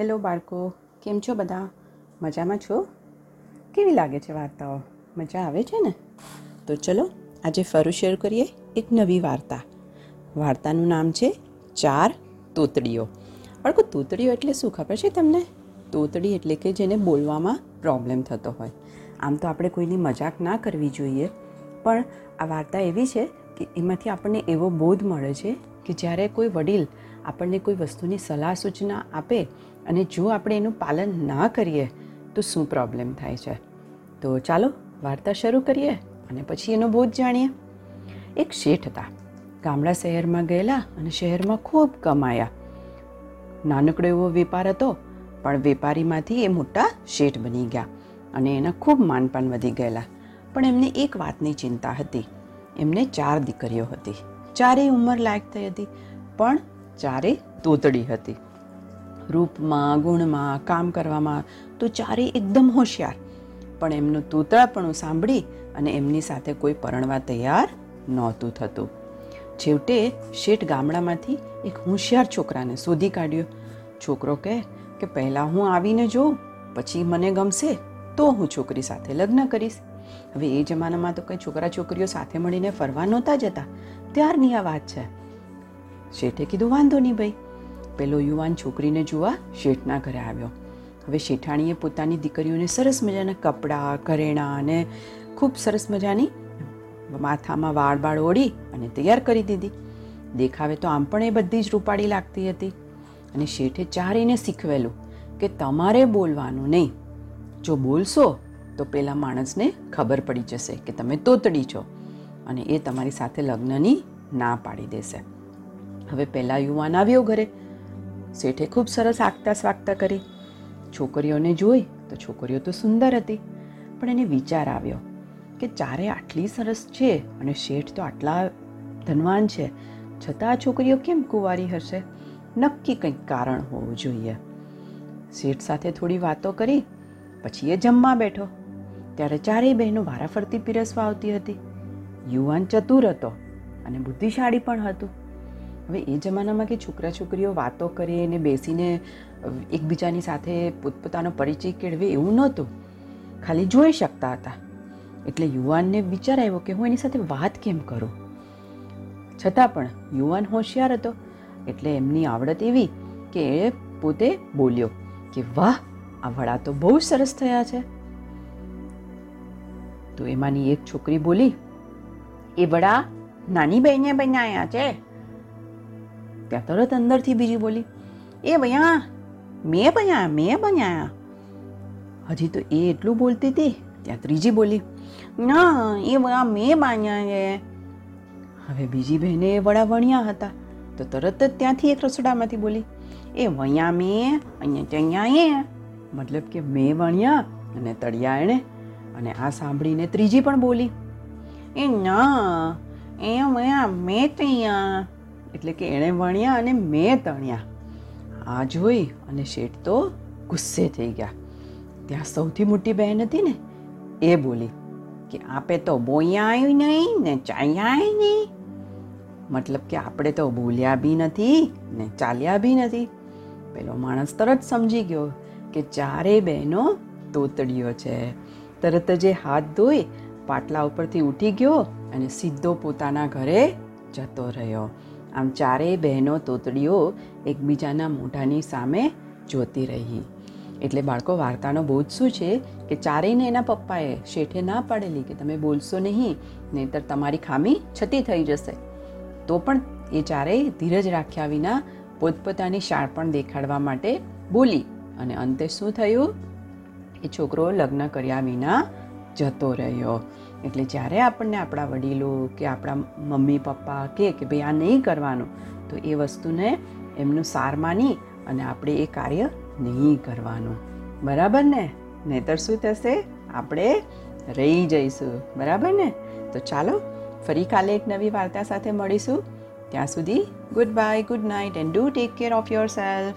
Hello બાળકો, કેમ છો બધા? મજામાં છો? કેવી લાગે છે વાર્તાઓ? મજા આવે છે ને? તો ચલો, આજે ફરું શેર કરીએ એક નવી વાર્તા. વાર્તાનું નામ છે ચાર તોતડીઓ. બાળકો, તોતડીઓ એટલે શું ખબર છે તમને? તોતડી એટલે કે જેને બોલવામાં પ્રોબ્લેમ થતો હોય. આમ તો આપણે કોઈની મજાક ના કરવી જોઈએ. પણ આ વાર્તા એવી છે કે એમાંથી આપણને એવો બોધ મળે છે કે જ્યારે કોઈ વડીલ આપણને કોઈ વસ્તુની સલાહ સૂચના આપે અને જો આપણે એનું પાલન ના કરીએ, તો શું પ્રોબ્લેમ થાય છે? તો ચાલો વાર્તા શરૂ કરીએ અને પછી એનો બોધ જાણીએ. એક શેઠ હતા. ગામડા શહેરમાં ગયેલા અને શહેરમાં ખૂબ કમાયા. નાનકડો એવો વેપાર હતો, પણ વેપારીમાંથી એ મોટા શેઠ બની ગયા અને એના ખૂબ માનપાન વધી ગયેલા. પણ એમને એક વાતની ચિંતા હતી. એમને ચાર દીકરીઓ હતી. ચારેય ઉંમર લાયક થઈ હતી, પણ ચારેય તોતડી હતી. રૂપમાં, ગુણમાં, કામ કરવામાં તો ચારેય એકદમ હોશિયાર. પણ એમનું તોતળાપણું સાંભળી અને એમની સાથે કોઈ પરણવા તૈયાર નહોતું થતું. છેવટે શેઠ ગામડામાંથી એક હોશિયાર છોકરાને શોધી કાઢ્યો. છોકરો કહે કે, પહેલાં હું આવીને જોઉં, પછી મને ગમશે. તો હું છોકરી સાથે લગ્ન કરીશ. હવે એ જમાનામાં તો કંઈ છોકરા છોકરીઓ સાથે મળીને ફરવા નહોતા જતા. ત્યારની આ વાત છે. શેઠે કીધું, વાંધો નહીં ભાઈ. પેલો યુવાન છોકરીને જોવા શેઠના ઘરે આવ્યો. હવે શેઠાણીએ પોતાની દીકરીઓને સરસ મજાના કપડાં, ઘરેણાં અને ખૂબ સરસ મજાની માથામાં વાળ બાળ ઓળી અને તૈયાર કરી દીધી. દેખાવે તો આમ પણ એ બધી જ રૂપાળી લાગતી હતી. અને શેઠે ચારેયને શીખવેલું કે તમારે બોલવાનું નહીં. જો બોલશો, તો પેલા માણસને ખબર પડી જશે કે તમે તોતડી છો અને એ તમારી સાથે લગ્નની ના પાડી દેશે. હવે પહેલાં યુવાન આવ્યો ઘરે. શેઠે ખૂબ સરસ આગતા સ્વાગતા કરી. છોકરીઓને જોઈ તો છોકરીઓ તો સુંદર હતી, પણ એને વિચાર આવ્યો કે ચારે આટલી સરસ છે અને શેઠ તો આટલા ધનવાન છે, છતાં આ છોકરીઓ કેમ કુંવારી હશે? નક્કી કંઈક કારણ હોવું જોઈએ. શેઠ સાથે થોડી વાતો કરી પછી એ જમવા બેઠો. ત્યારે ચારેય બહેનો વારાફરતી પીરસવા આવતી હતી. યુવાન ચતુર હતો અને બુદ્ધિશાળી પણ હતું. હવે એ જમાનામાં કે છોકરા છોકરીઓ વાતો કરે અને બેસીને એકબીજાની સાથે પોતપોતાનો પરિચય કેળવે એવું નહોતું. ખાલી જોઈ શકતા હતા. એટલે યુવાનને વિચાર આવ્યો કે હું એની સાથે વાત કેમ કરું? છતાં પણ યુવાન હોશિયાર હતો. એટલે એમની આવડત એવી કે એ પોતે બોલ્યો કે, વાહ આ વડા તો બહુ સરસ થયા છે. તો એમાંની એક છોકરી બોલી, એ વડા નાની બહેને બનાયા છે. ત્યાં તરત અંદરથી બીજી બોલી, એ ભયા મેં બન્યા મેં બન્યા. હજી તો એ એટલું બોલતી હતી, ત્યાં ત્રીજી બોલી, ના, એ વડા મેં બાંધ્યા છે. હવે બીજી બહેને એ વડા વણ્યા હતા, તો તરત જ ત્યાંથી એક રસોડામાંથી બોલી, એ વણ્યા મેં, અહીંયા ત્યાં એ મતલબ કે મેં વણ્યા અને તળિયા એણે અને આ સાંભળીને ત્રીજી પણ બોલી, એ ના, એ મેં તૈયા. એટલે કે એણે વણ્યા અને મેં તણ્યા. આ જોઈ અને શેઠ તો ગુસ્સે થઈ ગયા. ત્યાં સૌથી મોટી બહેન હતી ને, એ બોલી કે, આપે તો બોયા નહીં ને ચાયા નહીં. મતલબ કે આપણે તો બોલ્યા બી નથી ને ચાલ્યા બી નથી. પેલો માણસ તરત સમજી ગયો કે ચારે બહેનો તોતડીઓ છે. તરત જ એ હાથ ધોઈ પાટલા ઉપરથી ઉઠી ગયો અને સીધો પોતાના ઘરે જતો રહ્યો. આમ ચારેય બહેનો તોતડીઓ એકબીજાના મોઢાની સામે જોતી રહી. એટલે બાળકો, વાર્તાનો બોધ શું છે? કે ચારેયને એના પપ્પાએ શેઠે ના પાડેલી કે તમે બોલશો નહીં, નહીંતર તમારી ખામી છતી થઈ જશે. તો પણ એ ચારેય ધીરજ રાખ્યા વિના પોતપોતાની શાળપણ દેખાડવા માટે બોલી અને અંતે શું થયું? એ છોકરો લગ્ન કર્યા વિના જતો રહ્યો. એટલે જ્યારે આપણને આપણા વડીલો કે આપણા મમ્મી, પપ્પા કે કે ભાઈ આ નહીં કરવાનું તો એ વસ્તુને એમનું સાર માની અને આપણે એ કાર્ય નહીં કરવાનું. બરાબર ને? નહીતર શું થશે? આપણે રહી જઈશું. બરાબર ને? તો ચાલો, ફરી કાલે એક નવી વાર્તા સાથે મળીશું. ત્યાં સુધી goodbye, good night, and do take care of yourself